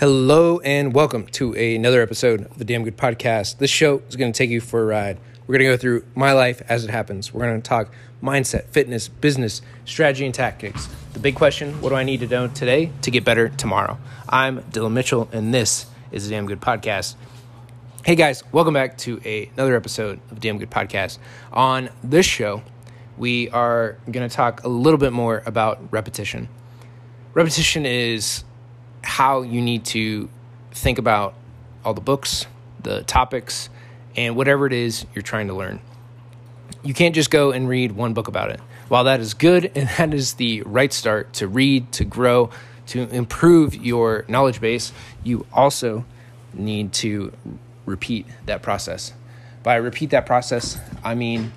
Hello and welcome to another episode of the Damn Good Podcast. This show is going to take you for a ride. We're going to go through my life as it happens. We're going to talk mindset, fitness, business, strategy, and tactics. The big question what do I need to know today to get better tomorrow? I'm Dylan Mitchell, and this is the Damn Good Podcast. Hey guys, welcome back to a, another episode of the Damn Good Podcast. On this show, we are going to talk a little bit more about repetition. Repetition is how you need to think about all the books, the topics, and whatever it is you're trying to learn. You can't just go and read one book about it. While that is good and that is the right start to read, to grow, to improve your knowledge base, you also need to repeat that process. By repeat that process, I mean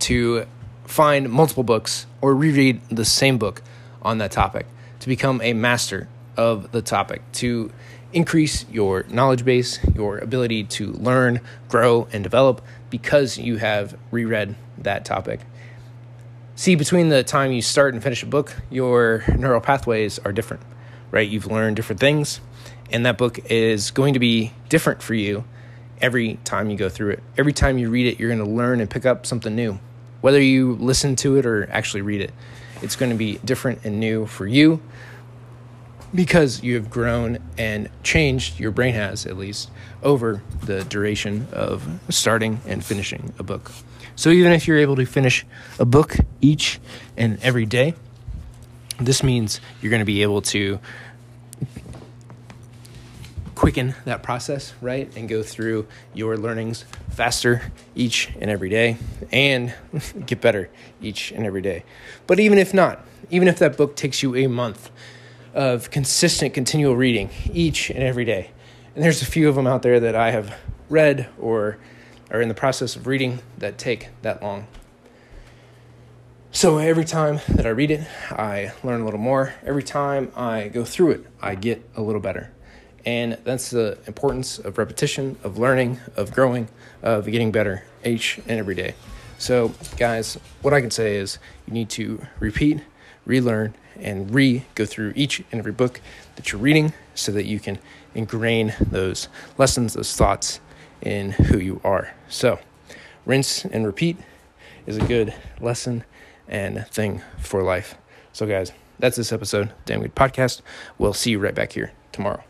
to find multiple books or reread the same book on that topic to become a master of the topic, to increase your knowledge base, your ability to learn, grow, and develop because you have reread that topic. See, between the time you start and finish a book, your neural pathways are different, right? You've learned different things, and that book is going to be different for you every time you go through it. Every time you read it, you're going to learn and pick up something new. Whether you listen to it or actually read it, it's going to be different and new for you because you have grown and changed, your brain has at least, over the duration of starting and finishing a book. So even if you're able to finish a book each and every day, this means you're going to be able to quicken that process, right? And go through your learnings faster each and every day and get better each and every day. But even if not, even if that book takes you a month, of consistent, continual reading each and every day. And there's a few of them out there that I have read or are in the process of reading that take that long. So every time that I read it, I learn a little more. Every time I go through it, I get a little better. And that's the importance of repetition, of learning, of growing, of getting better each and every day. So, guys, what I can say is you need to repeat, relearn, and re go through each and every book that you're reading so that you can ingrain those lessons, those thoughts in who you are. So, rinse and repeat is a good lesson and thing for life. So, guys, that's this episode, Damn Good Podcast. We'll see you right back here tomorrow.